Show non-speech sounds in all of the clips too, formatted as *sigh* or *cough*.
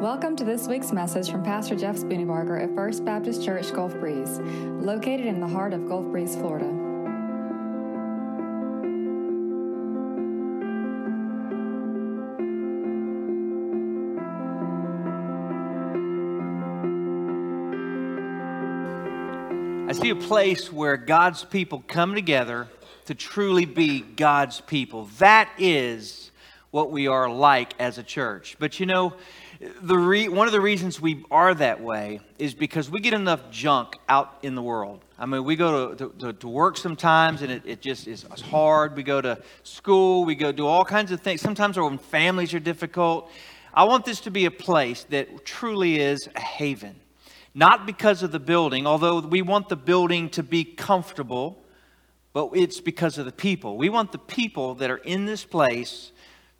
Welcome to this week's message from Pastor Jeff Spooneybarger at First Baptist Church Gulf Breeze, located in the heart of Gulf Breeze, Florida. I see a place where God's people come together to truly be God's people. That is what we are like as a church. But you know, the re- one of the reasons we are that way is because we get enough junk out in the world. I mean, we go to, to, to work sometimes and it, it just is hard. We go to school, we go do all kinds of things. Sometimes when families are difficult. I want this to be a place that truly is a haven. Not because of the building, although we want the building to be comfortable, but it's because of the people. We want the people that are in this place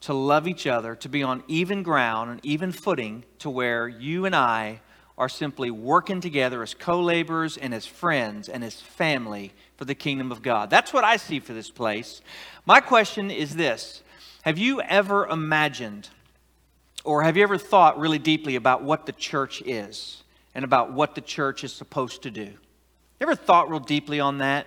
to love each other, to be on even ground and even footing to where you and I are simply working together as co laborers and as friends and as family for the kingdom of God. That's what I see for this place. My question is this Have you ever imagined or have you ever thought really deeply about what the church is and about what the church is supposed to do? You ever thought real deeply on that?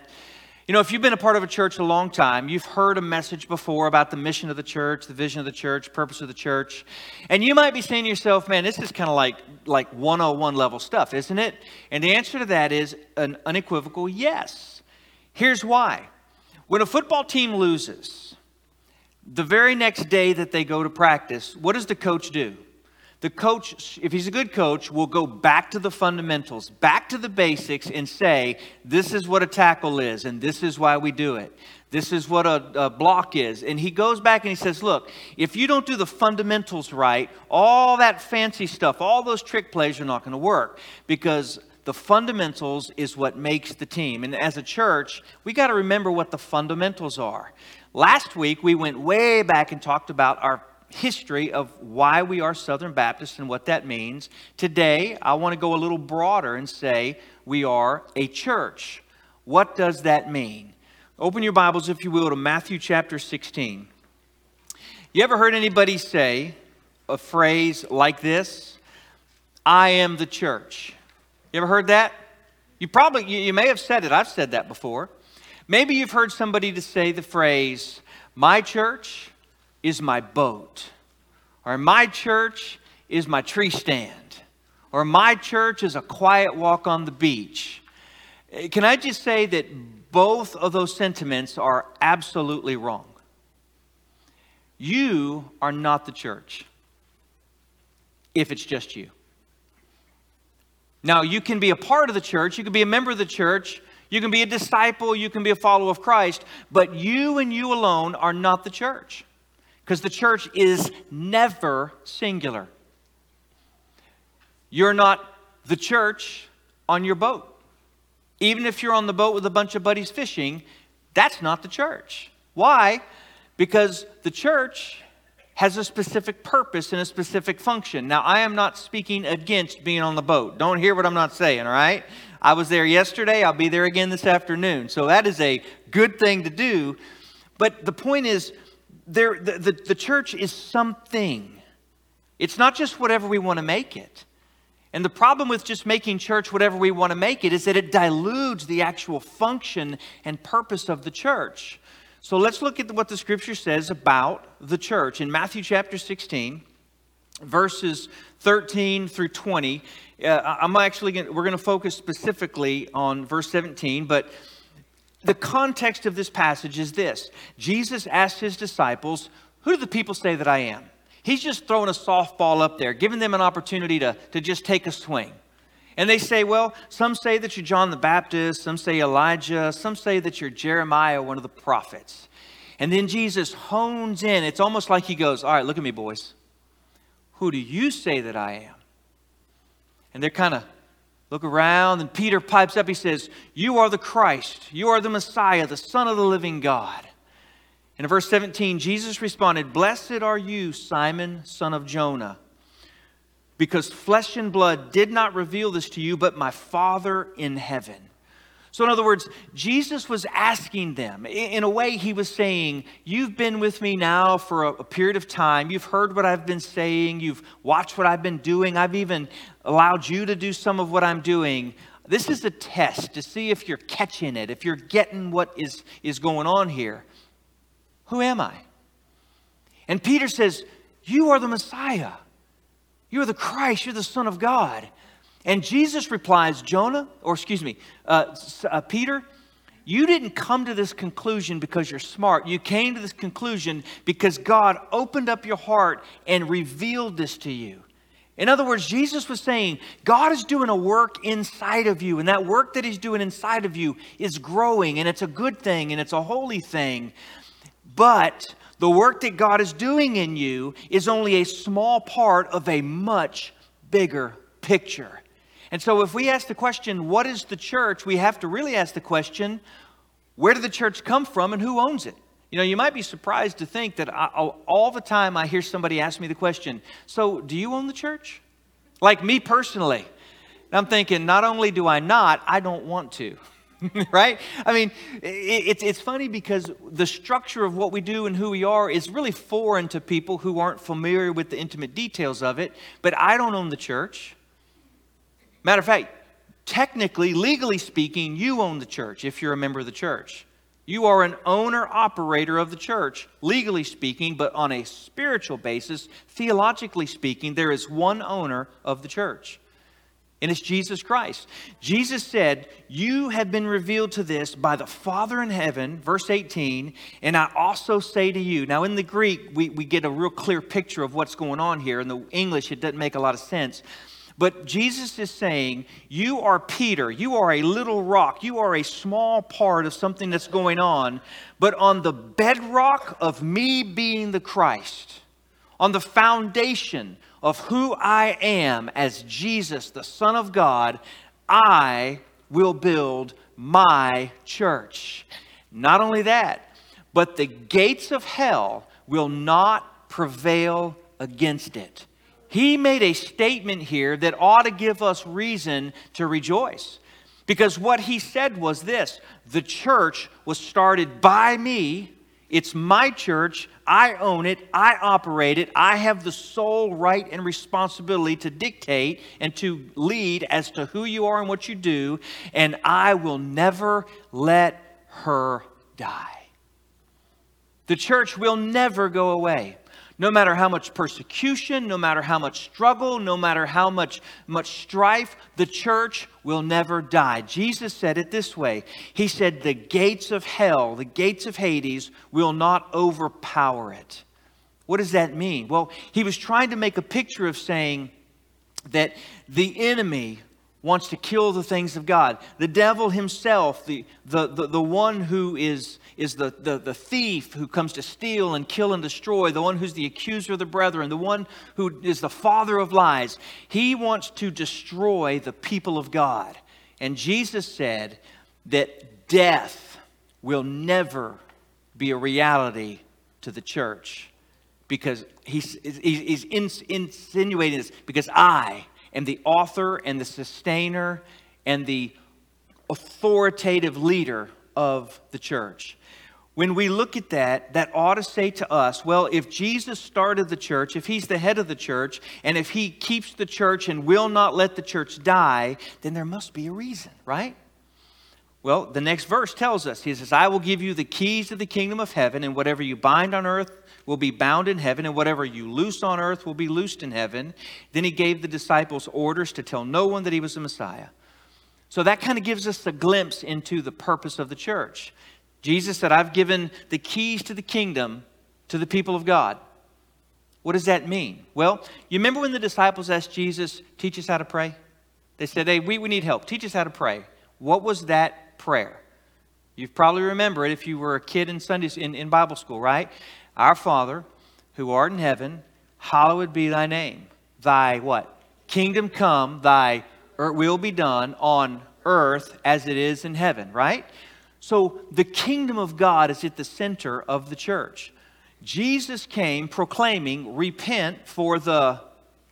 You know, if you've been a part of a church a long time, you've heard a message before about the mission of the church, the vision of the church, purpose of the church. And you might be saying to yourself, man, this is kind of like, like 101 level stuff, isn't it? And the answer to that is an unequivocal yes. Here's why. When a football team loses, the very next day that they go to practice, what does the coach do? The coach, if he's a good coach, will go back to the fundamentals, back to the basics, and say, This is what a tackle is, and this is why we do it. This is what a, a, block is. And he goes back and he says, Look, if you don't do the fundamentals right, all that fancy stuff, all those trick plays are not going to work because the fundamentals is what makes the team. And as a church, we got to remember what the fundamentals are. Last week, we went way back and talked about our history of why we are Southern Baptists and what that means. Today, I want to go a little broader and say we are a church. What does that mean? Open your Bibles, if you will, to Matthew chapter 16. You ever heard anybody say a phrase like this? I am the church. You ever heard that? You probably, you, you may have said it. I've said that before. Maybe you've heard somebody to say the phrase, my church, is my boat, or my church is my tree stand, or my church is a quiet walk on the beach. Eh, can I just say that both of those sentiments are absolutely wrong? You are not the church if it's just you. Now, you can be a part of the church, you can be a member of the church, you can be a disciple, you can be a follower of Christ, but you and you alone are not the church because the church is never singular. You're not the church on your boat. Even if you're on the boat with a bunch of buddies fishing, that's not the church. Why? Because the church has a specific purpose and a specific function. Now, I am not speaking against being on the boat. Don't hear what I'm not saying, all right? I was there yesterday, I'll be there again this afternoon. So that is a good thing to do. But the point is, the, the, the church is something. It's not just whatever we want to make it. And the problem with just making church whatever we want to make it is that it dilutes the actual function and purpose of the church. So let's look at what the scripture says about the church. In Matthew chapter 16, verses 13 through 20, uh, I'm actually going we're going to focus specifically on verse 17, but the context of this passage is this Jesus asked his disciples, Who do the people say that I am? He's just throwing a softball up there, giving them an opportunity to, to just take a swing. And they say, Well, some say that you're John the Baptist, some say Elijah, some say that you're Jeremiah, one of the prophets. And then Jesus hones in. It's almost like he goes, All right, look at me, boys. Who do you say that I am? And they're kind of look around, and Peter pipes up. He says, You are the Christ. You are the Messiah, the Son of the living God. And in verse 17, Jesus responded, Blessed are you, Simon, son of Jonah, because flesh and blood did not reveal this to you, but my Father in heaven. So, in other words, Jesus was asking them. In a way, he was saying, You've been with me now for a, period of time. You've heard what I've been saying. You've watched what I've been doing. I've even allowed you to do some of what I'm doing. This is a test to see if you're catching it, if you're getting what is, is going on here. Who am I? And Peter says, You are the Messiah. You are the Christ. You're the Son of God. And Jesus replies, Jonah, or excuse me, uh, uh, Peter, you didn't come to this conclusion because you're smart. You came to this conclusion because God opened up your heart and revealed this to you. In other words, Jesus was saying, God is doing a work inside of you, and that work that He's doing inside of you is growing, and it's a good thing, and it's a holy thing. But the work that God is doing in you is only a small part of a much bigger picture. And so, if we ask the question, what is the church? We have to really ask the question, where did the church come from and who owns it? You know, you might be surprised to think that I, all the time I hear somebody ask me the question, so do you own the church? Like me personally. And I'm thinking, not only do I not, I don't want to. *laughs* right? I mean, it's, it's funny because the structure of what we do and who we are is really foreign to people who aren't familiar with the intimate details of it. But I don't own the church. Matter of fact, technically, legally speaking, you own the church if you're a member of the church. You are an owner operator of the church, legally speaking, but on a spiritual basis, theologically speaking, there is one owner of the church. And it's Jesus Christ. Jesus said, You have been revealed to this by the Father in heaven, verse 18, and I also say to you. Now, in the Greek, we, we get a real clear picture of what's going on here. In the English, it doesn't make a lot of sense. But Jesus is saying, You are Peter. You are a little rock. You are a small part of something that's going on. But on the bedrock of me being the Christ, on the foundation of who I am as Jesus, the Son of God, I will build my church. Not only that, but the gates of hell will not prevail against it. He made a statement here that ought to give us reason to rejoice. Because what he said was this the church was started by me. It's my church. I own it. I operate it. I have the sole right and responsibility to dictate and to lead as to who you are and what you do. And I will never let her die. The church will never go away no matter how much persecution, no matter how much struggle, no matter how much, much strife, the church will never die. Jesus said it this way He said, The gates of hell, the gates of Hades, will not overpower it. What does that mean? Well, he was trying to make a picture of saying that the enemy wants to kill the things of God. The devil himself, the, the, the, the one who is, is the, the, the thief who comes to steal and kill and destroy, the one who's the accuser of the brethren, the one who is the father of lies, he wants to destroy the people of God. And Jesus said that death will never be a reality to the church because he's, he's, he's insinuating this because I, am the author and the sustainer and the authoritative leader of the church. When we look at that, that ought to say to us, well, if Jesus started the church, if he's the head of the church, and if he keeps the church and will not let the church die, then there must be a reason, right? Well, the next verse tells us, He says, I will give you the keys of the kingdom of heaven, and whatever you bind on earth will be bound in heaven, and whatever you loose on earth will be loosed in heaven. Then he gave the disciples orders to tell no one that he was the Messiah. So that kind of gives us a glimpse into the purpose of the church. Jesus said, I've given the keys to the kingdom to the people of God. What does that mean? Well, you remember when the disciples asked Jesus, Teach us how to pray? They said, Hey, we, we need help. Teach us how to pray. What was that prayer? You probably remember it if you were a kid in Sunday in, in Bible school, right? Our Father, who art in heaven, hallowed be thy name. Thy what? Kingdom come, thy Er, will be done on earth as it is in heaven, right? So the kingdom of God is at the center of the church. Jesus came proclaiming, Repent, for the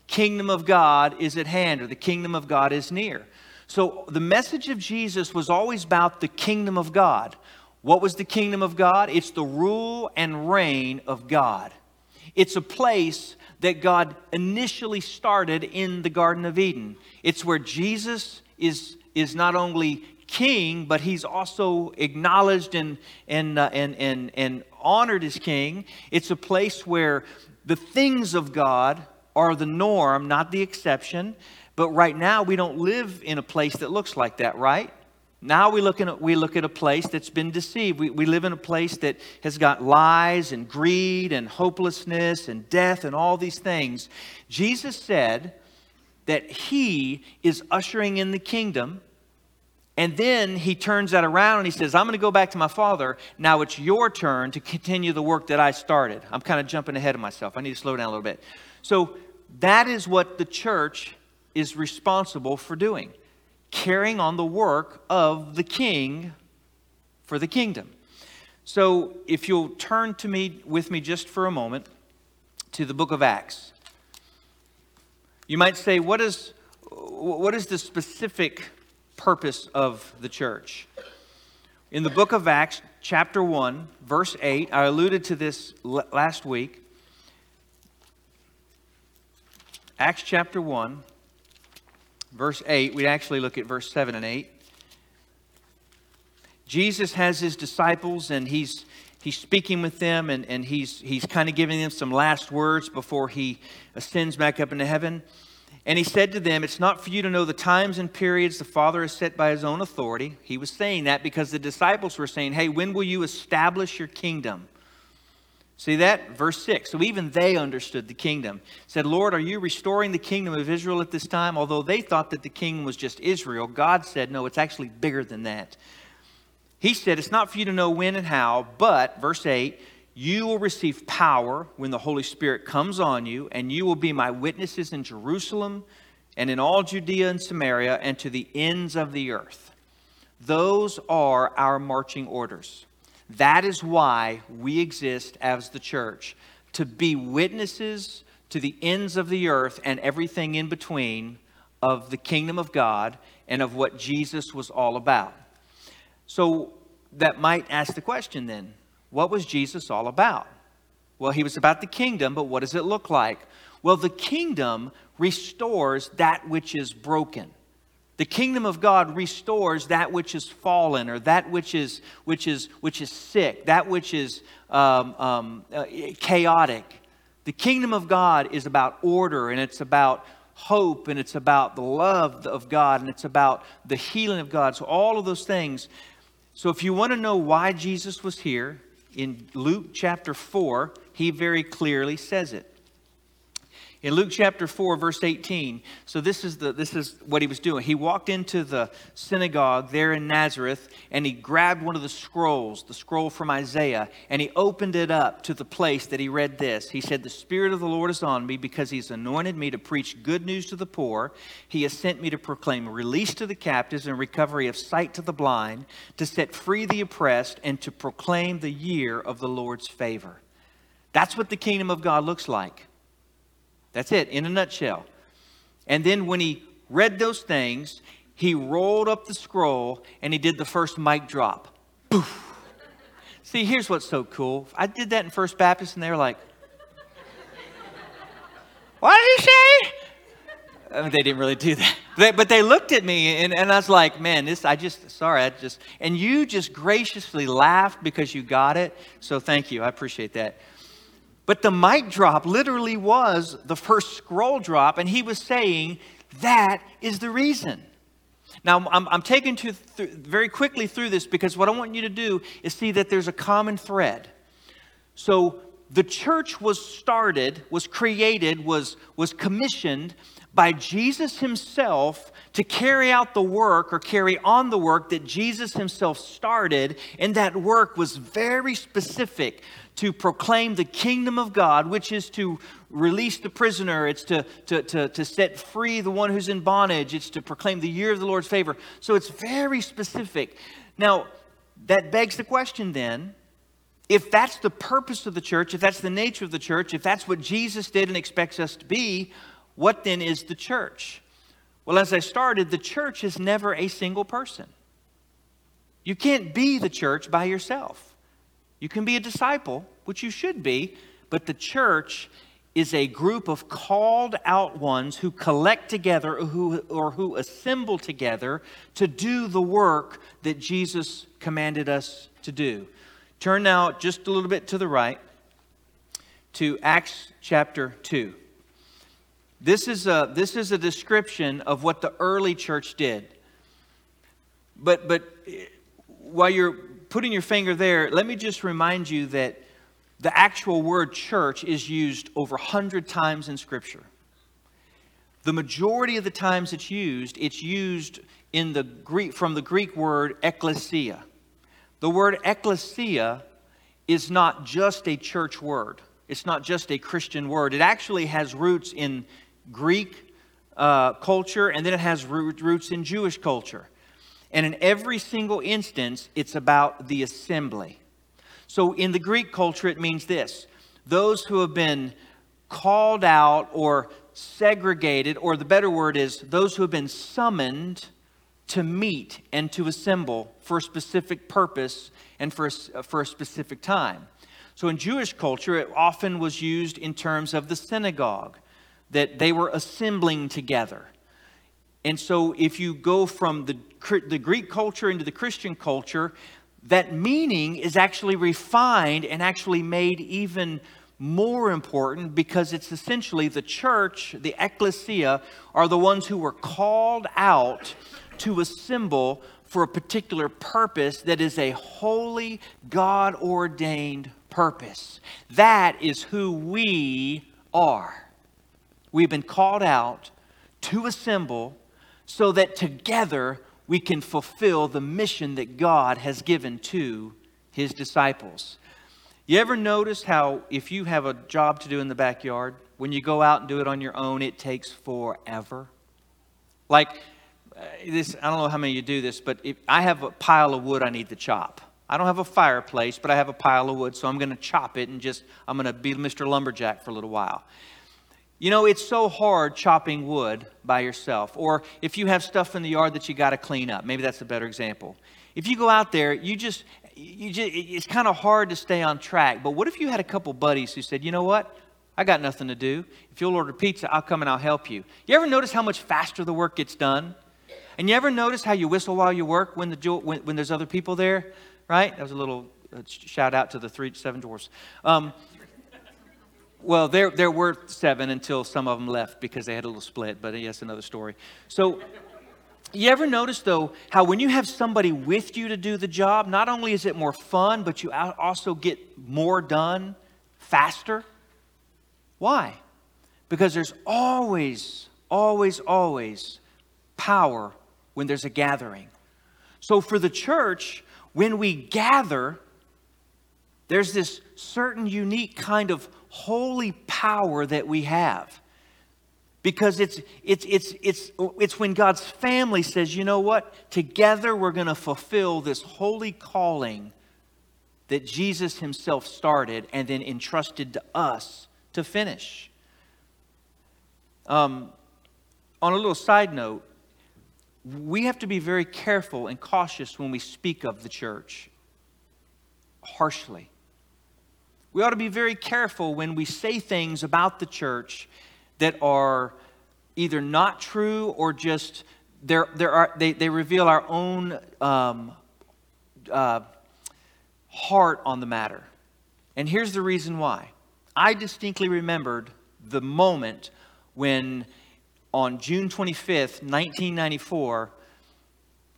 kingdom of God is at hand, or the kingdom of God is near. So the message of Jesus was always about the kingdom of God. What was the kingdom of God? It's the rule and reign of God. It's a place that God initially started in the Garden of Eden. It's where Jesus is, is not only king, but he's also acknowledged and, and, uh, and, and, and honored as king. It's a place where the things of God are the norm, not the exception. But right now, we don't live in a place that looks like that, right? Now we look, at, we look at a place that's been deceived. We, we live in a place that has got lies and greed and hopelessness and death and all these things. Jesus said that he is ushering in the kingdom. And then he turns that around and he says, I'm going to go back to my father. Now it's your turn to continue the work that I started. I'm kind of jumping ahead of myself. I need to slow down a little bit. So that is what the church is responsible for doing carrying on the work of the king for the kingdom. So, if you'll turn to me with me just for a moment to the book of Acts. You might say, what is, what is the specific purpose of the church? In the book of Acts, chapter 1, verse 8, I alluded to this last week. Acts chapter 1, verse 8, We'd actually look at verse 7 and 8. Jesus has his disciples and he's, he's speaking with them and, and he's, he's kind of giving them some last words before he ascends back up into heaven. And he said to them, It's not for you to know the times and periods the Father has set by his own authority. He was saying that because the disciples were saying, Hey, when will you establish your kingdom? See that? Verse 6. So even they understood the kingdom. Said, Lord, are you restoring the kingdom of Israel at this time? Although they thought that the kingdom was just Israel, God said, no, it's actually bigger than that. He said, It's not for you to know when and how, but, verse 8, you will receive power when the Holy Spirit comes on you, and you will be my witnesses in Jerusalem and in all Judea and Samaria and to the ends of the earth. Those are our marching orders. That is why we exist as the church to be witnesses to the ends of the earth and everything in between of the kingdom of God and of what Jesus was all about. So that might ask the question then what was Jesus all about? Well, he was about the kingdom, but what does it look like? Well, the kingdom restores that which is broken. The kingdom of God restores that which is fallen or that which is, which is, which is sick, that which is um, um, uh, chaotic. The kingdom of God is about order and it's about hope and it's about the love of God and it's about the healing of God. So, all of those things. So, if you want to know why Jesus was here, in Luke chapter 4, he very clearly says it. In Luke chapter 4, verse 18, so this is, the, this is what he was doing. He walked into the synagogue there in Nazareth and he grabbed one of the scrolls, the scroll from Isaiah, and he opened it up to the place that he read this. He said, The Spirit of the Lord is on me because he's anointed me to preach good news to the poor. He has sent me to proclaim release to the captives and recovery of sight to the blind, to set free the oppressed, and to proclaim the year of the Lord's favor. That's what the kingdom of God looks like. That's it, in a nutshell. And then when he read those things, he rolled up the scroll and he did the first mic drop. Poof. See, here's what's so cool. I did that in First Baptist and they were like, What did he say? I mean, they didn't really do that. They, but they looked at me and, and I was like, man, this, I just, sorry, I just, and you just graciously laughed because you got it. So thank you. I appreciate that. But the mic drop literally was the first scroll drop, and he was saying that is the reason. Now, I'm, I'm taking you th- very quickly through this because what I want you to do is see that there's a common thread. So, the church was started, was created, was, was commissioned by Jesus himself to carry out the work or carry on the work that Jesus himself started. And that work was very specific to proclaim the kingdom of God, which is to release the prisoner, it's to, to, to, to set free the one who's in bondage, it's to proclaim the year of the Lord's favor. So it's very specific. Now, that begs the question then if that's the purpose of the church, if that's the nature of the church, if that's what Jesus did and expects us to be, what then is the church? Well, as I started, the church is never a single person. You can't be the church by yourself. You can be a disciple, which you should be, but the church is a group of called out ones who collect together or who, or who assemble together to do the work that Jesus commanded us to do. Turn now just a little bit to the right to Acts chapter 2. This is a, this is a description of what the early church did. But, but while you're putting your finger there, let me just remind you that the actual word church is used over 100 times in Scripture. The majority of the times it's used, it's used in the Greek, from the Greek word ecclesia. The word ecclesia is not just a church word, it's not just a Christian word. It actually has roots in Greek uh, culture and then it has roots in Jewish culture. And in every single instance, it's about the assembly. So in the Greek culture, it means this those who have been called out or segregated, or the better word is those who have been summoned to meet and to assemble for a specific purpose and for a, for a specific time. So in Jewish culture, it often was used in terms of the synagogue, that they were assembling together. And so if you go from the, the Greek culture into the Christian culture, that meaning is actually refined and actually made even more important because it's essentially the church, the ecclesia, are the ones who were called out to assemble for a particular purpose that is a holy, God ordained purpose. That is who we are. We've been called out to assemble so that together we can fulfill the mission that God has given to his disciples. You ever notice how, if you have a job to do in the backyard, when you go out and do it on your own, it takes forever? Like, uh, this, I don't know how many of you do this, but if I have a pile of wood I need to chop. I don't have a fireplace, but I have a pile of wood, so I'm going to chop it and just, I'm going to be Mr. Lumberjack for a little while. You know, it's so hard chopping wood by yourself. Or if you have stuff in the yard that you got to clean up, maybe that's a better example. If you go out there, you just, you just it's kind of hard to stay on track. But what if you had a couple buddies who said, you know what? I got nothing to do. If you'll order pizza, I'll come and I'll help you. You ever notice how much faster the work gets done? And you ever notice how you whistle while you work when, the, when, when there's other people there? Right? That was a little uh, shout out to the three, seven dwarfs. Um, well, there, there were seven until some of them left because they had a little split, but yes, another story. So, you ever notice, though, how when you have somebody with you to do the job, not only is it more fun, but you also get more done faster? Why? Because there's always, always, always power when there's a gathering. So, for the church, when we gather, there's this certain unique kind of holy power that we have. Because it's, it's, it's, it's, it's when God's family says, you know what? Together we're going to fulfill this holy calling that Jesus himself started and then entrusted to us to finish. Um, on a little side note, we have to be very careful and cautious when we speak of the church harshly. We ought to be very careful when we say things about the church that are either not true or just there, there are, they, they reveal our own um, uh, heart on the matter. And here's the reason why. I distinctly remembered the moment when, on June 25th, 1994,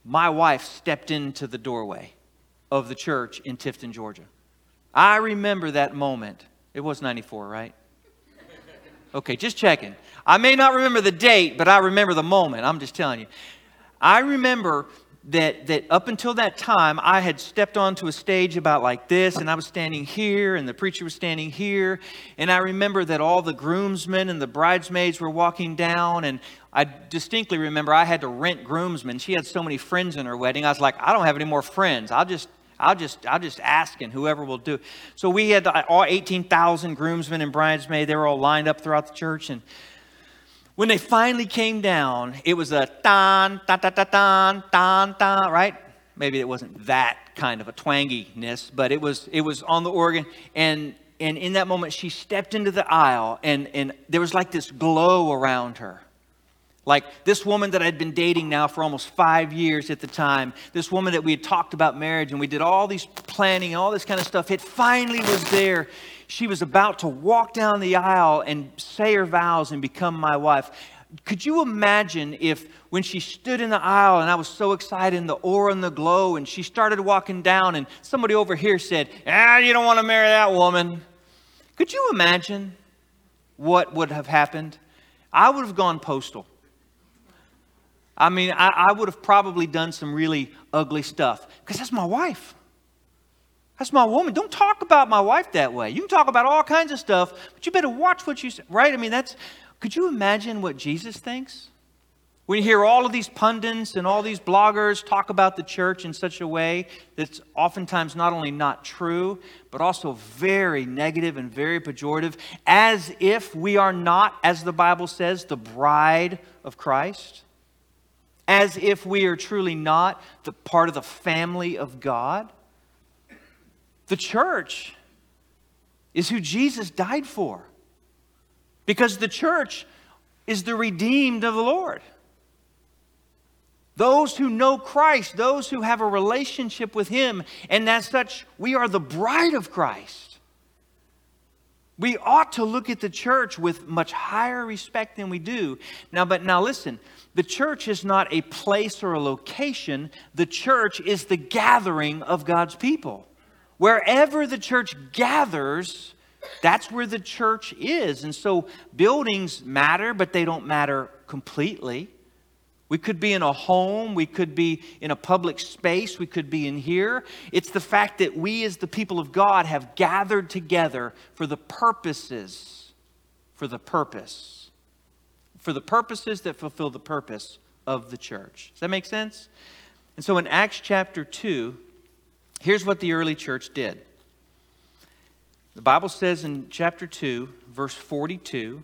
my wife stepped into the doorway of the church in Tifton, Georgia. I remember that moment. It was 94, right? Okay, just checking. I may not remember the date, but I remember the moment. I'm just telling you. I remember that, that up until that time, I had stepped onto a stage about like this, and I was standing here, and the preacher was standing here. And I remember that all the groomsmen and the bridesmaids were walking down, and I distinctly remember I had to rent groomsmen. She had so many friends in her wedding. I was like, I don't have any more friends. I'll just I'll just, I'll just ask and whoever will do. So we had all 18,000 groomsmen and bridesmaids. They were all lined up throughout the church. And when they finally came down, it was a tan, ta ta ta tan, tan, tan, right? Maybe it wasn't that kind of a twanginess, but it was it was on the organ. And and in that moment, she stepped into the aisle, and and there was like this glow around her. Like this woman that I'd been dating now for almost five years at the time, this woman that we had talked about marriage and we did all these planning and all this kind of stuff, it finally was there. She was about to walk down the aisle and say her vows and become my wife. Could you imagine if when she stood in the aisle and I was so excited and the aura and the glow and she started walking down and somebody over here said, Ah, you don't want to marry that woman. Could you imagine what would have happened? I would have gone postal. I mean, I, I would have probably done some really ugly stuff because that's my wife. That's my woman. Don't talk about my wife that way. You can talk about all kinds of stuff, but you better watch what you say, right? I mean, that's, could you imagine what Jesus thinks? When you hear all of these pundits and all these bloggers talk about the church in such a way that's oftentimes not only not true, but also very negative and very pejorative, as if we are not, as the Bible says, the bride of Christ as if we are truly not the part of the family of God. The church is who Jesus died for. Because the church is the redeemed of the Lord. Those who know Christ, those who have a relationship with Him, and as such, we are the bride of Christ. We ought to look at the church with much higher respect than we do. Now, but now listen, the church is not a place or a location, the church is the gathering of God's people. Wherever the church gathers, that's where the church is. And so buildings matter, but they don't matter completely. We could be in a home, we could be in a public space, we could be in here. It's the fact that we, as the people of God, have gathered together for the purposes, for the purpose for the purposes that fulfill the purpose of the church. Does that make sense? And so in Acts chapter 2, here's what the early church did. The Bible says in chapter 2, verse 42,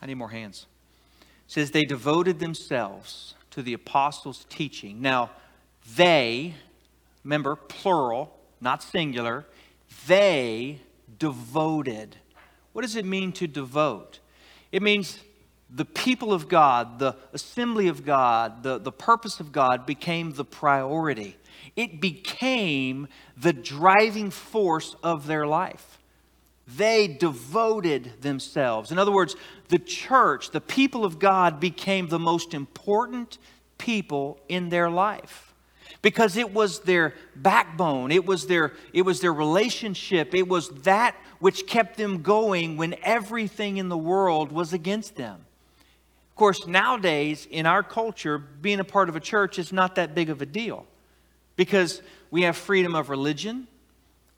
I need more hands. It says they devoted themselves to the apostles' teaching. Now, they, remember, plural, not singular, they devoted what does it mean to devote? It means the people of God, the assembly of God, the, the purpose of God became the priority. It became the driving force of their life. They devoted themselves. In other words, the church, the people of God, became the most important people in their life because it was their backbone. It was their it was their relationship. It was that which kept them going when everything in the world was against them. Of course nowadays in our culture being a part of a church is not that big of a deal because we have freedom of religion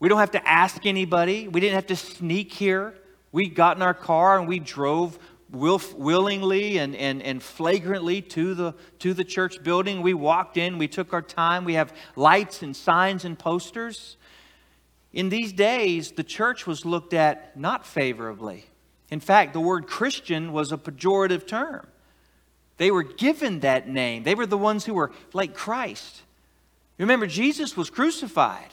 we don't have to ask anybody we didn't have to sneak here we got in our car and we drove will, willingly and, and, and flagrantly to the, to the church building. We walked in, we took our time, we have lights and signs and posters. In these days, the church was looked at not favorably. In fact, the word Christian was a pejorative term. They were given that name. They were the ones who were like Christ. Remember, Jesus was crucified.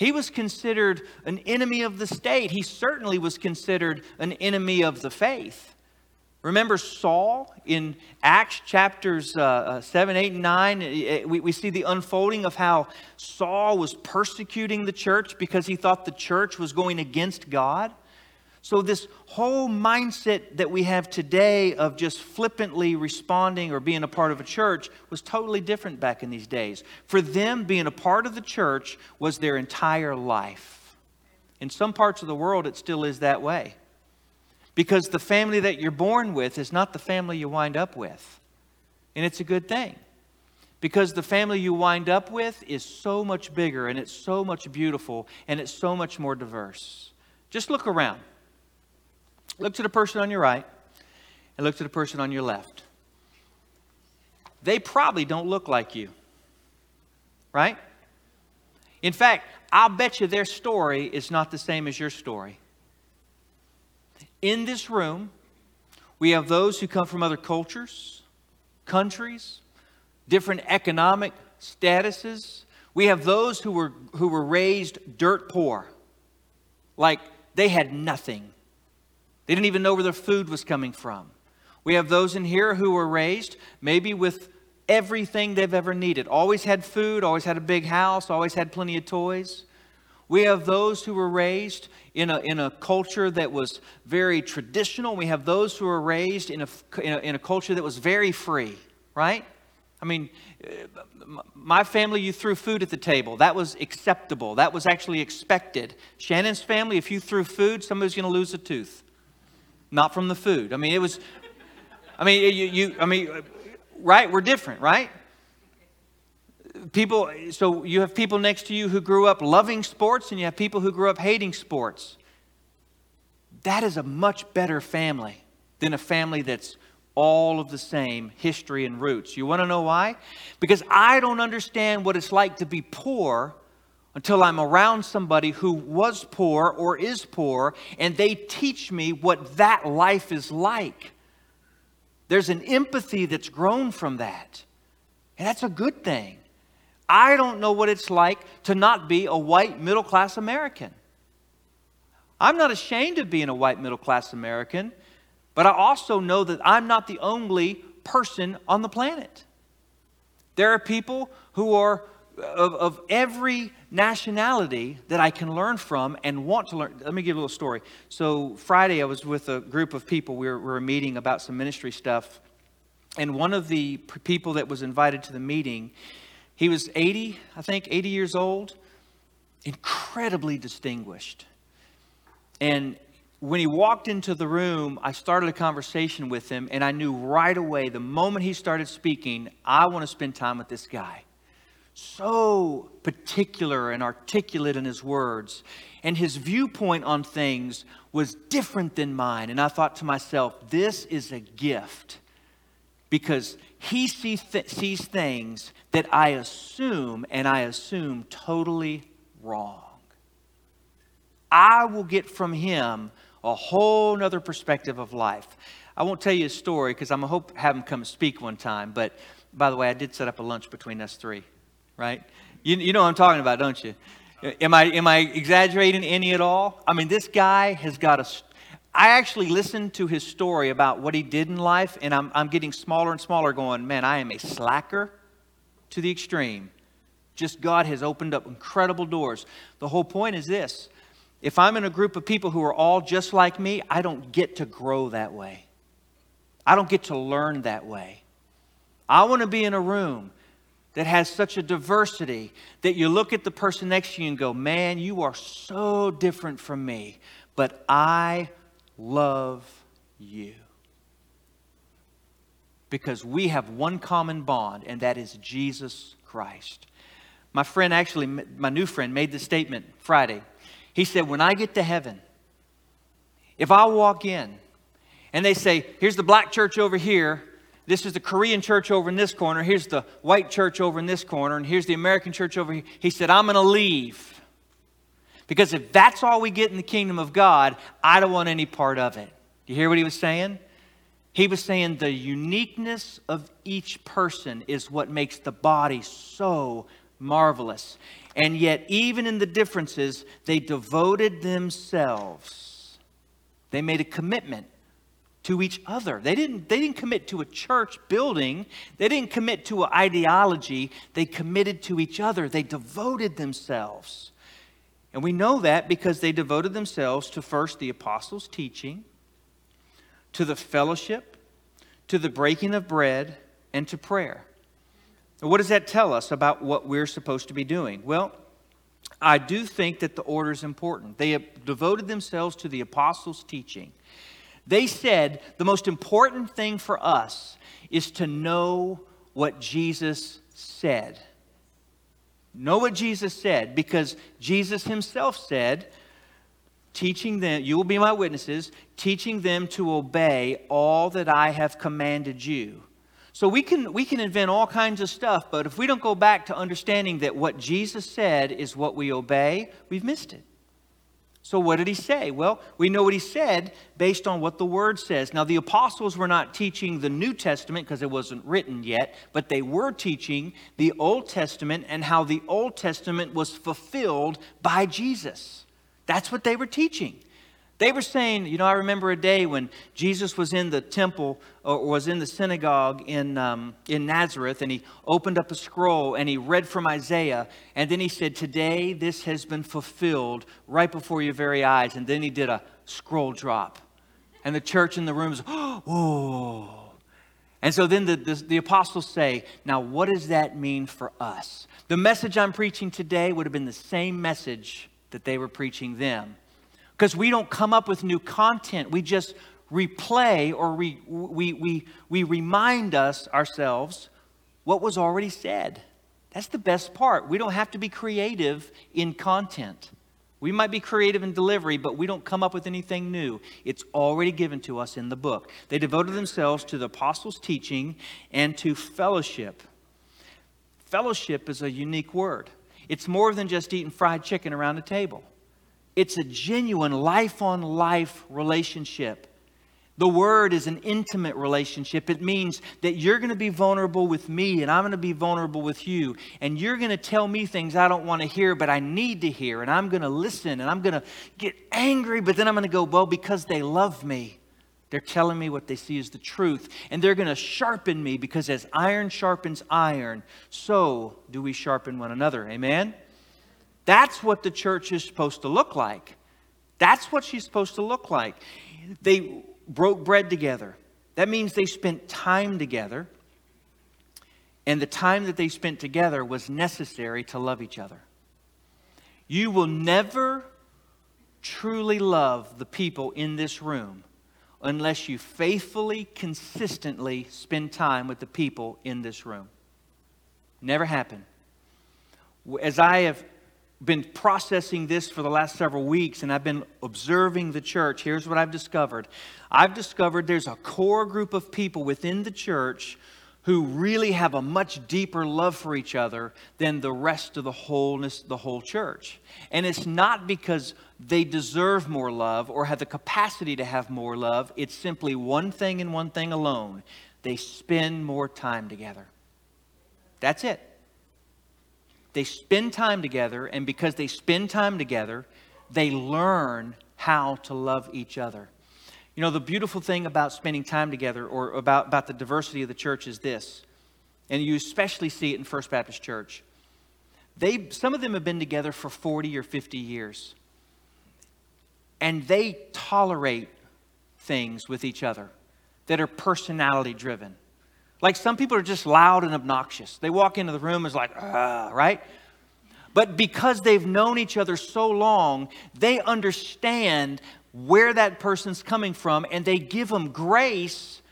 He was considered an enemy of the state. He certainly was considered an enemy of the faith. Remember Saul in Acts chapters uh, uh 7, 8, and 9? We, we see the unfolding of how Saul was persecuting the church because he thought the church was going against God. So, this whole mindset that we have today of just flippantly responding or being a part of a church was totally different back in these days. For them, being a part of the church was their entire life. In some parts of the world, it still is that way. Because the family that you're born with is not the family you wind up with. And it's a good thing. Because the family you wind up with is so much bigger and it's so much beautiful and it's so much more diverse. Just look around. Look to the person on your right and look to the person on your left. They probably don't look like you, right? In fact, I'll bet you their story is not the same as your story. In this room, we have those who come from other cultures, countries, different economic statuses. We have those who were, who were raised dirt poor, like they had nothing. They didn't even know where their food was coming from. We have those in here who were raised maybe with everything they've ever needed. Always had food, always had a big house, always had plenty of toys. We have those who were raised in a, in a culture that was very traditional. We have those who were raised in a, in a, in a culture that was very free, right? I mean, uh, my family, you threw food at the table. That was acceptable. That was actually expected. Shannon's family, if you threw food, somebody's going to lose a tooth. Not from the food. I mean, it was, I mean, you, you I mean, right? We're different, right? people, so you have people next to you who grew up loving sports, and you have people who grew up hating sports. That is a much better family than a family that's all of the same history and roots. You want to know why? Because I don't understand what it's like to be poor until I'm around somebody who was poor or is poor, and they teach me what that life is like. There's an empathy that's grown from that. And that's a good thing. I don't know what it's like to not be a white middle class American. I'm not ashamed of being a white middle class American, but I also know that I'm not the only person on the planet. There are people who are of, of, every nationality that I can learn from and want to learn. Let me give you a little story. So, Friday, I was with a group of people. We were, we were meeting about some ministry stuff. And one of the people that was invited to the meeting, he was 80, I think, 80 years old, incredibly distinguished. And when he walked into the room, I started a conversation with him, and I knew right away, the moment he started speaking, I want to spend time with this guy. So particular and articulate in his words, and his viewpoint on things was different than mine. And I thought to myself, this is a gift because he sees, th- sees things that I assume, and I assume totally wrong. I will get from him a whole nother perspective of life. I won't tell you a story because I'm going to hope have him come speak one time. But by the way, I did set up a lunch between us three, right? You, you know what I'm talking about, don't you? Am I, am I exaggerating any at all? I mean, this guy has got a I actually listened to his story about what he did in life, and I'm, I'm getting smaller and smaller, going, man, I am a slacker to the extreme. Just God has opened up incredible doors. The whole point is this if I'm in a group of people who are all just like me, I don't get to grow that way. I don't get to learn that way. I want to be in a room that has such a diversity that you look at the person next to you and go, man, you are so different from me, but I love you. Because we have one common bond, and that is Jesus Christ. My friend, actually, my new friend, made the statement Friday. He said, When I get to heaven, if I walk in and they say, Here's the black church over here, this is the Korean church over in this corner, here's the white church over in this corner, and here's the American church over here, he said, I'm going to leave. Because if that's all we get in the kingdom of God, I don't want any part of it. You hear what he was saying? He was saying the uniqueness of each person is what makes the body so marvelous. And yet, even in the differences, they devoted themselves. They made a commitment to each other. They didn't, they didn't commit to a church building, they didn't commit to an ideology. They committed to each other. They devoted themselves. And we know that because they devoted themselves to first the apostles' teaching, to the fellowship, to the breaking of bread, and to prayer. what does that tell us about what we're supposed to be doing? Well, I do think that the order is important. They have devoted themselves to the apostles' teaching. They said the most important thing for us is to know what Jesus said. Know what Jesus said because Jesus himself said, teaching them, you will be my witnesses, teaching them to obey all that I have commanded you. So we can, we can invent all kinds of stuff, but if we don't go back to understanding that what Jesus said is what we obey, we've missed it. So, what did he say? Well, we know what he said based on what the word says. Now, the apostles were not teaching the New Testament because it wasn't written yet, but they were teaching the Old Testament and how the Old Testament was fulfilled by Jesus. That's what they were teaching. They were saying, you know, I remember a day when Jesus was in the temple or was in the synagogue in, um, in Nazareth and he opened up a scroll and he read from Isaiah. And then he said, Today this has been fulfilled right before your very eyes. And then he did a scroll drop. And the church in the room was, *gasps* Oh. And so then the, the, the apostles say, Now what does that mean for us? The message I'm preaching today would have been the same message that they were preaching them because we don't come up with new content. We just replay or we, we, we, we remind us ourselves what was already said. That's the best part. We don't have to be creative in content. We might be creative in delivery, but we don't come up with anything new. It's already given to us in the book. They devoted themselves to the apostles' teaching and to fellowship. Fellowship is a unique word, it's more than just eating fried chicken around a table. It's a genuine life on life relationship. The word is an intimate relationship. It means that you're going to be vulnerable with me and I'm going to be vulnerable with you. And you're going to tell me things I don't want to hear, but I need to hear. And I'm going to listen and I'm going to get angry, but then I'm going to go, well, because they love me. They're telling me what they see is the truth. And they're going to sharpen me because as iron sharpens iron, so do we sharpen one another. Amen? That's what the church is supposed to look like. That's what she's supposed to look like. They broke bread together. That means they spent time together. And the time that they spent together was necessary to love each other. You will never truly love the people in this room unless you faithfully, consistently spend time with the people in this room. Never happen. As I have been processing this for the last several weeks and I've been observing the church. Here's what I've discovered I've discovered there's a core group of people within the church who really have a much deeper love for each other than the rest of the wholeness, the whole church. And it's not because they deserve more love or have the capacity to have more love. It's simply one thing and one thing alone they spend more time together. That's it. They spend time together, and because they spend time together, they learn how to love each other. You know, the beautiful thing about spending time together or about, about the diversity of the church is this, and you especially see it in First Baptist Church. They, some of them have been together for 40 or 50 years, and they tolerate things with each other that are personality driven. Like some people are just loud and obnoxious. They walk into the room as like, right? But because they've known each other so long, they understand where that person's coming from and they give them grace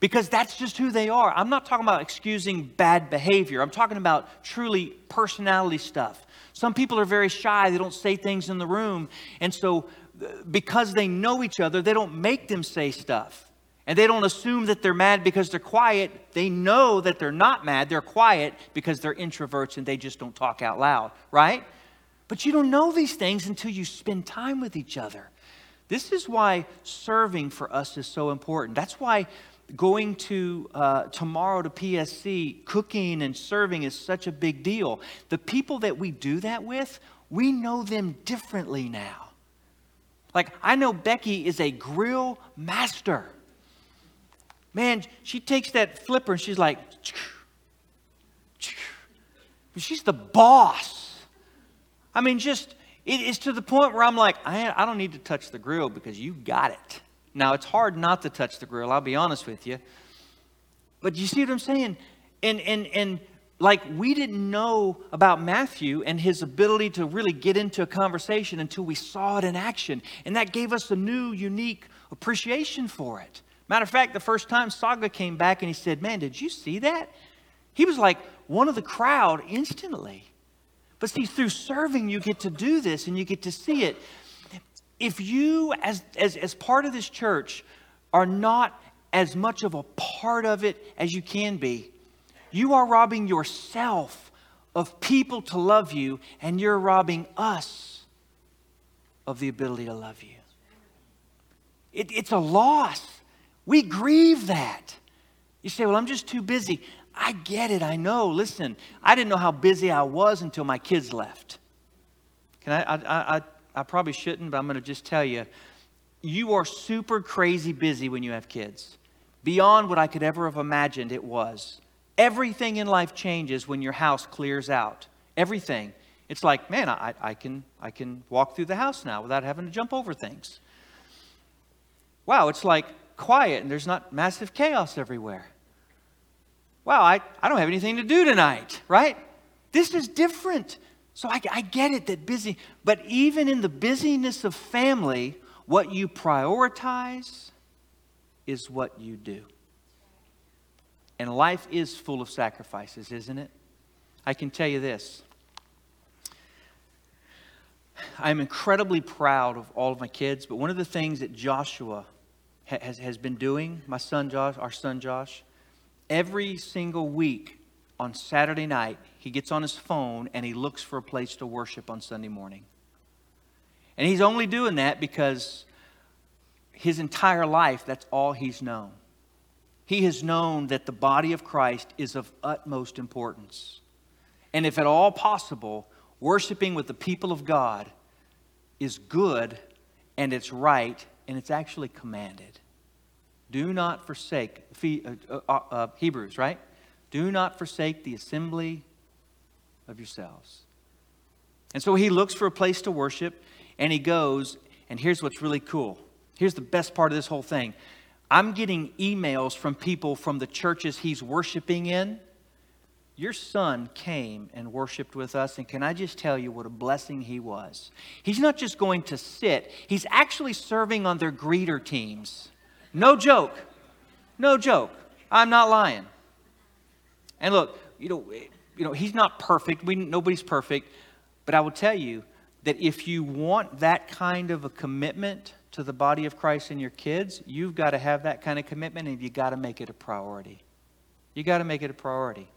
because that's just who they are. I'm not talking about excusing bad behavior, I'm talking about truly personality stuff. Some people are very shy, they don't say things in the room. And so, uh, because they know each other, they don't make them say stuff. And they don't assume that they're mad because they're quiet. They know that they're not mad. They're quiet because they're introverts and they just don't talk out loud, right? But you don't know these things until you spend time with each other. This is why serving for us is so important. That's why going to uh, tomorrow to PSC, cooking and serving is such a big deal. The people that we do that with, we know them differently now. Like, I know Becky is a grill master. Man, she takes that flipper and she's like, she's the boss. I mean, just, it's to the point where I'm like, I, I don't need to touch the grill because you got it. Now, it's hard not to touch the grill, I'll be honest with you. But you see what I'm saying? And, and, and like we didn't know about Matthew and his ability to really get into a conversation until we saw it in action. And that gave us a new, unique appreciation for it. Matter of fact, the first time Saga came back and he said, Man, did you see that? He was like one of the crowd instantly. But see, through serving, you get to do this and you get to see it. If you, as, as, as part of this church, are not as much of a part of it as you can be, you are robbing yourself of people to love you, and you're robbing us of the ability to love you. It, it's a loss. We grieve that. You say, Well, I'm just too busy. I get it. I know. Listen, I didn't know how busy I was until my kids left. Can I? I, I, I probably shouldn't, but I'm going to just tell you you are super crazy busy when you have kids, beyond what I could ever have imagined it was. Everything in life changes when your house clears out. Everything. It's like, man, I, I, can, I can walk through the house now without having to jump over things. Wow, it's like quiet and there's not massive chaos everywhere. Wow, I, I don't have anything to do tonight, right? This is different. So I, I get it that busy, but even in the busyness of family, what you prioritize is what you do. And life is full of sacrifices, isn't it? I can tell you this. I'm incredibly proud of all of my kids, but one of the things that Joshua has, has been doing, my son Josh, our son Josh, every single week on Saturday night, he gets on his phone and he looks for a place to worship on Sunday morning. And he's only doing that because his entire life, that's all he's known. He has known that the body of Christ is of utmost importance. And if at all possible, worshiping with the people of God is good and it's right and it's actually commanded. Do not forsake, uh, uh, uh, Hebrews, right? Do not forsake the assembly of yourselves. And so he looks for a place to worship and he goes, and here's what's really cool. Here's the best part of this whole thing. I'm getting emails from people from the churches he's worshiping in. Your son came and worshiped with us, and can I just tell you what a blessing he was? He's not just going to sit, he's actually serving on their greeter teams. No joke. No joke. I'm not lying. And look, you know, you know, he's not perfect. We, nobody's perfect. But I will tell you that if you want that kind of a commitment to the body of Christ and your kids, you've got to have that kind of commitment and you've got to make it a priority. You've got to make it a priority.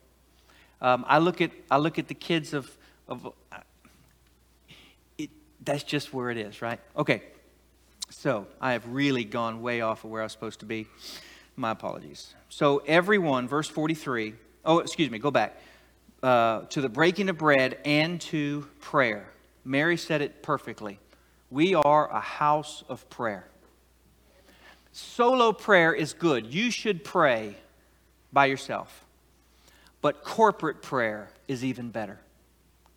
Um, I look at I look at the kids of of uh, it, that's just where it is, right? Okay. So I have really gone way off of where I was supposed to be. My apologies. So everyone, verse 43. Oh, excuse me, go back. Uh, to the breaking of bread and to prayer. Mary said it perfectly. We are a house of prayer. Solo prayer is good. You should pray by yourself. But corporate prayer is even better.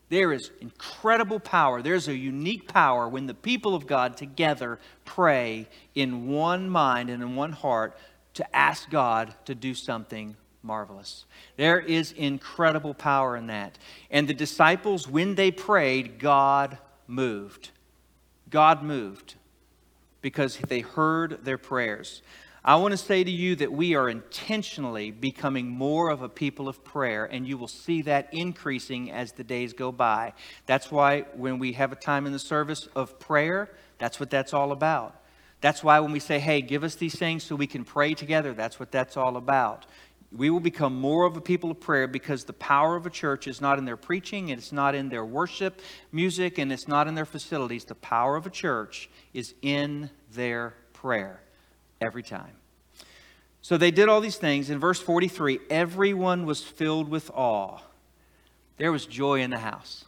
There is incredible power. There's a unique power when the people of God together pray in one mind and in one heart to ask God to do something marvelous. There is incredible power in that. And the disciples, when they prayed, God moved. God moved because they heard their prayers. I want to say to you that we are intentionally becoming more of a people of prayer, and you will see that increasing as the days go by. That's why when we have a time in the service of prayer, that's what that's all about. That's why when we say, hey, give us these things so we can pray together, that's what that's all about we will become more of a people of prayer because the power of a church is not in their preaching, and it's not in their worship music, and it's not in their facilities. The power of a church is in their prayer every time. So they did all these things. In verse 43, everyone was filled with awe. There was joy in the house.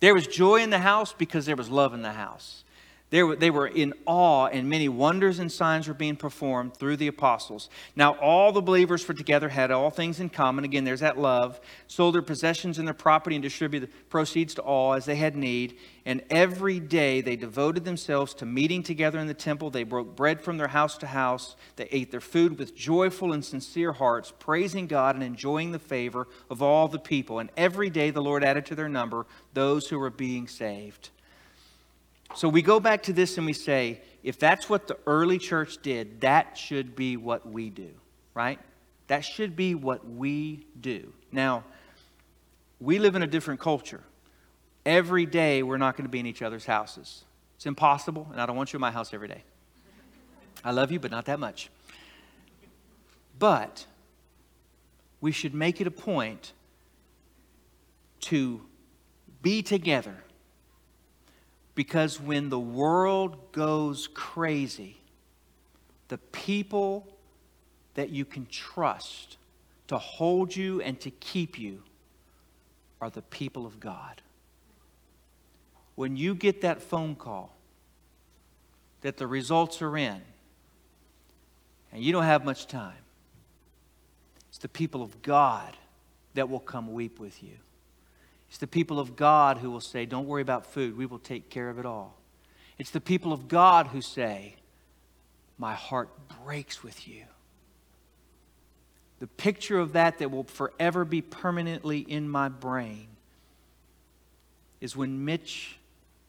There was joy in the house because there was love in the house. They were, they were in awe, and many wonders and signs were being performed through the apostles. Now, all the believers were together, had all things in common. Again, there's that love. Sold their possessions and their property and distributed the proceeds to all as they had need. And every day they devoted themselves to meeting together in the temple. They broke bread from their house to house. They ate their food with joyful and sincere hearts, praising God and enjoying the favor of all the people. And every day the Lord added to their number those who were being saved. So we go back to this and we say, if that's what the early church did, that should be what we do, right? That should be what we do. Now, we live in a different culture. Every day, we're not going to be in each other's houses. It's impossible, and I don't want you in my house every day. I love you, but not that much. But we should make it a point to be together Because when the world goes crazy, the people that you can trust to hold you and to keep you are the people of God. When you get that phone call that the results are in and you don't have much time, it's the people of God that will come weep with you. It's the people of God who will say, Don't worry about food, we will take care of it all. It's the people of God who say, My heart breaks with you. The picture of that that will forever be permanently in my brain is when Mitch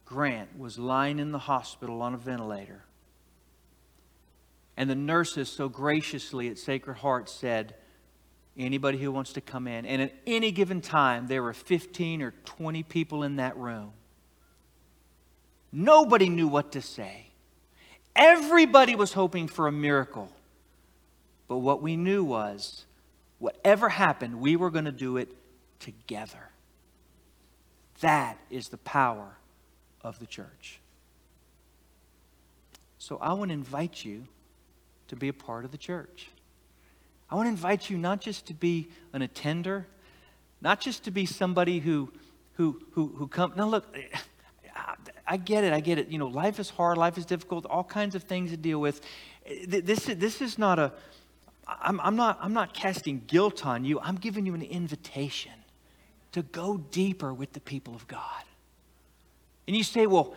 Grant was lying in the hospital on a ventilator. And the nurses so graciously at Sacred Heart said, anybody who wants to come in. And at any given time, there were 15 or 20 people in that room. Nobody knew what to say. Everybody was hoping for a miracle. But what we knew was whatever happened, we were going to do it together. That is the power of the church. So I want to invite you to be a part of the church. I want to invite you not just to be an attender, not just to be somebody who who who who come. Now look, *sighs* I get it. I get it. You know, life is hard. Life is difficult. All kinds of things to deal with. This this is not a. I'm, I'm not I'm not casting guilt on you. I'm giving you an invitation to go deeper with the people of God. And you say, well,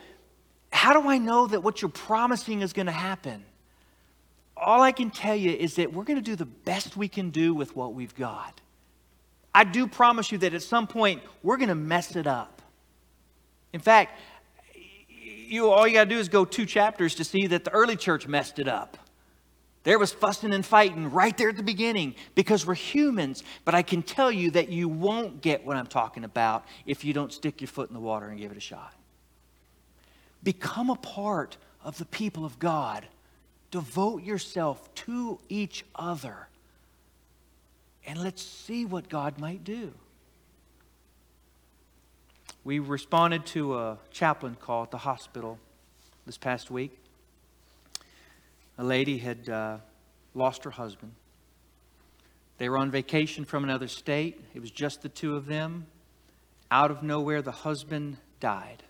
how do I know that what you're promising is going to happen? All I can tell you is that we're going to do the best we can do with what we've got. I do promise you that at some point we're going to mess it up. In fact, you all you got to do is go two chapters to see that the early church messed it up. There was fussing and fighting right there at the beginning because we're humans, but I can tell you that you won't get what I'm talking about if you don't stick your foot in the water and give it a shot. Become a part of the people of God Devote yourself to each other. And let's see what God might do. We responded to a chaplain call at the hospital this past week. A lady had uh, lost her husband. They were on vacation from another state. It was just the two of them. Out of nowhere, the husband died.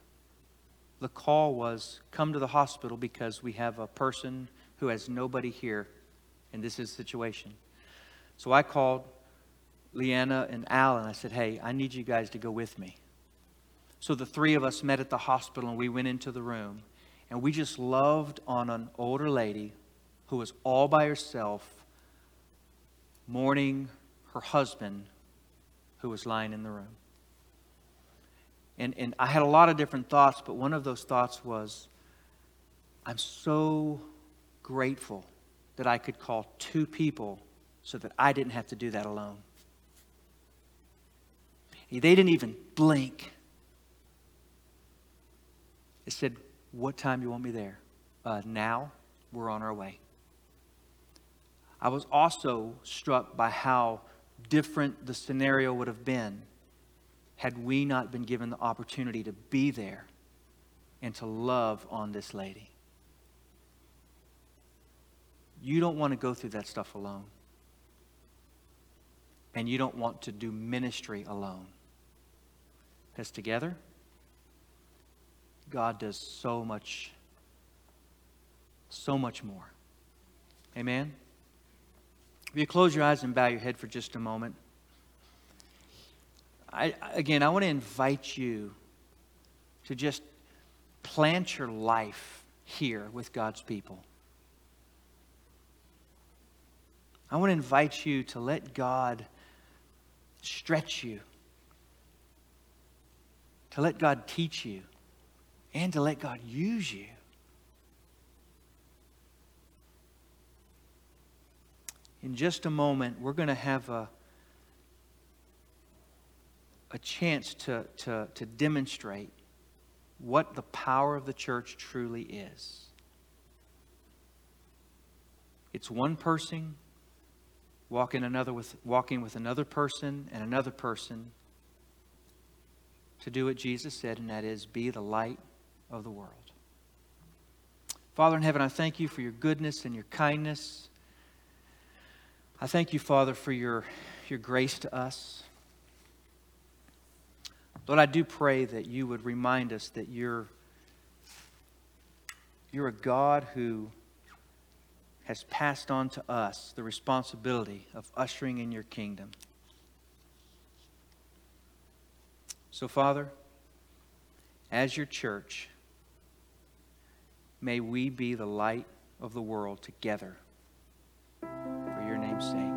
The call was come to the hospital because we have a person who has nobody here, and this is the situation. So I called Leanna and Al, and I said, Hey, I need you guys to go with me. So the three of us met at the hospital, and we went into the room, and we just loved on an older lady who was all by herself, mourning her husband who was lying in the room. And, and I had a lot of different thoughts, but one of those thoughts was, I'm so grateful that I could call two people so that I didn't have to do that alone. They didn't even blink. They said, What time do you want me there? Uh, now we're on our way. I was also struck by how different the scenario would have been had we not been given the opportunity to be there and to love on this lady. You don't want to go through that stuff alone. And you don't want to do ministry alone. Because together, God does so much, so much more. Amen? If you close your eyes and bow your head for just a moment, I, again, I want to invite you to just plant your life here with God's people. I want to invite you to let God stretch you, to let God teach you, and to let God use you. In just a moment, we're going to have a, a chance to, to, to demonstrate what the power of the church truly is. It's one person walking another with walking with another person and another person to do what Jesus said, and that is be the light of the world. Father in heaven, I thank you for your goodness and your kindness. I thank you, Father, for your, your grace to us. Lord, I do pray that you would remind us that you're, you're a God who has passed on to us the responsibility of ushering in your kingdom. So, Father, as your church, may we be the light of the world together for your name's sake.